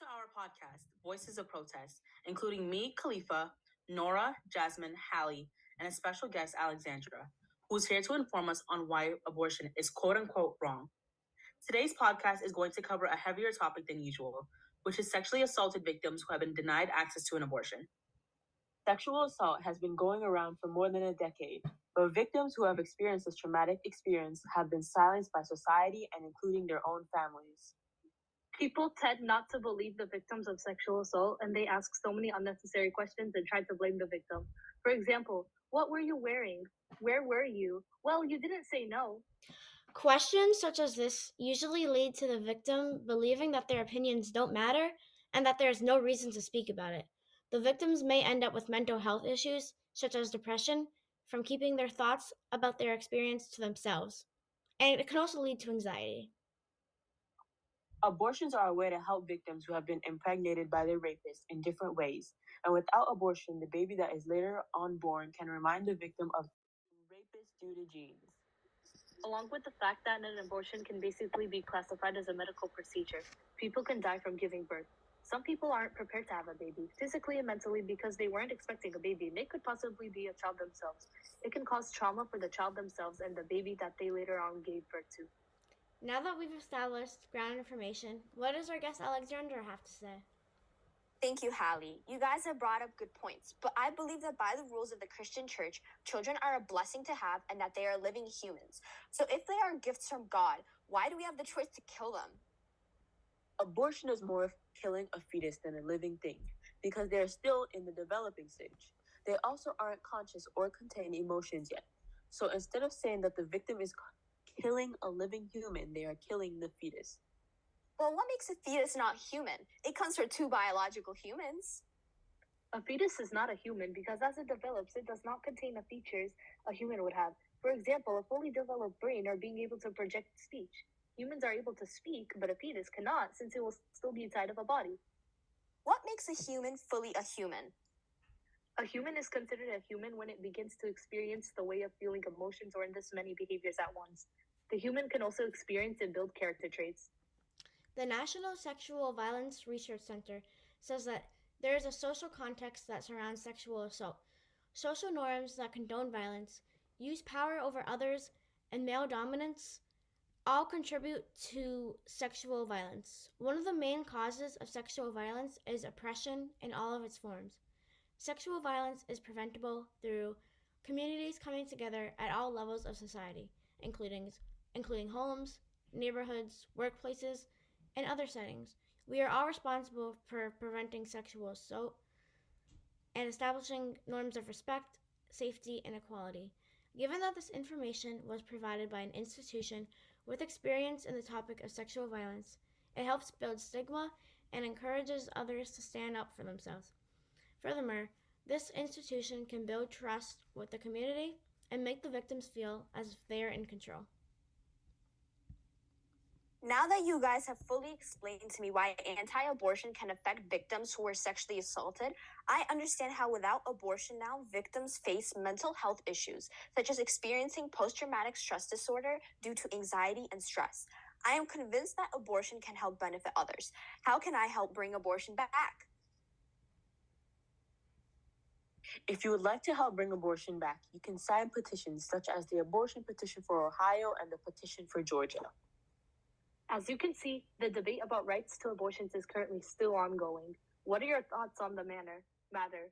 Welcome to our podcast, Voices of Protest, including me, Khalifa, Nora, Jasmine, Hallie, and a special guest, Alexandra, who's here to inform us on why abortion is quote unquote wrong. Today's podcast is going to cover a heavier topic than usual, which is sexually assaulted victims who have been denied access to an abortion. Sexual assault has been going around for more than a decade, but victims who have experienced this traumatic experience have been silenced by society and including their own families. People tend not to believe the victims of sexual assault and they ask so many unnecessary questions and try to blame the victim. For example, what were you wearing? Where were you? Well, you didn't say no. Questions such as this usually lead to the victim believing that their opinions don't matter and that there is no reason to speak about it. The victims may end up with mental health issues, such as depression, from keeping their thoughts about their experience to themselves. And it can also lead to anxiety. Abortions are a way to help victims who have been impregnated by their rapist in different ways. And without abortion, the baby that is later on born can remind the victim of rapist due to genes. Along with the fact that an abortion can basically be classified as a medical procedure, people can die from giving birth. Some people aren't prepared to have a baby, physically and mentally, because they weren't expecting a baby. They could possibly be a child themselves. It can cause trauma for the child themselves and the baby that they later on gave birth to. Now that we've established ground information, what does our guest Alexandra have to say? Thank you, Hallie. You guys have brought up good points, but I believe that by the rules of the Christian church, children are a blessing to have and that they are living humans. So if they are gifts from God, why do we have the choice to kill them? Abortion is more of killing a fetus than a living thing because they are still in the developing stage. They also aren't conscious or contain emotions yet. So instead of saying that the victim is killing a living human, they are killing the fetus. Well, what makes a fetus not human? It comes from two biological humans. A fetus is not a human because as it develops, it does not contain the features a human would have. For example, a fully developed brain or being able to project speech. Humans are able to speak, but a fetus cannot since it will still be inside of a body. What makes a human fully a human? A human is considered a human when it begins to experience the way of feeling emotions or in this many behaviors at once. The human can also experience and build character traits. The National Sexual Violence Research Center says that there is a social context that surrounds sexual assault. Social norms that condone violence, use power over others, and male dominance all contribute to sexual violence. One of the main causes of sexual violence is oppression in all of its forms. Sexual violence is preventable through communities coming together at all levels of society, including including homes, neighborhoods, workplaces, and other settings. We are all responsible for preventing sexual assault and establishing norms of respect, safety, and equality. Given that this information was provided by an institution with experience in the topic of sexual violence, it helps build stigma and encourages others to stand up for themselves. Furthermore, this institution can build trust with the community and make the victims feel as if they are in control. Now that you guys have fully explained to me why anti abortion can affect victims who were sexually assaulted, I understand how without abortion now, victims face mental health issues, such as experiencing post traumatic stress disorder due to anxiety and stress. I am convinced that abortion can help benefit others. How can I help bring abortion back? If you would like to help bring abortion back, you can sign petitions such as the Abortion Petition for Ohio and the Petition for Georgia. As you can see, the debate about rights to abortions is currently still ongoing. What are your thoughts on the manner, matter?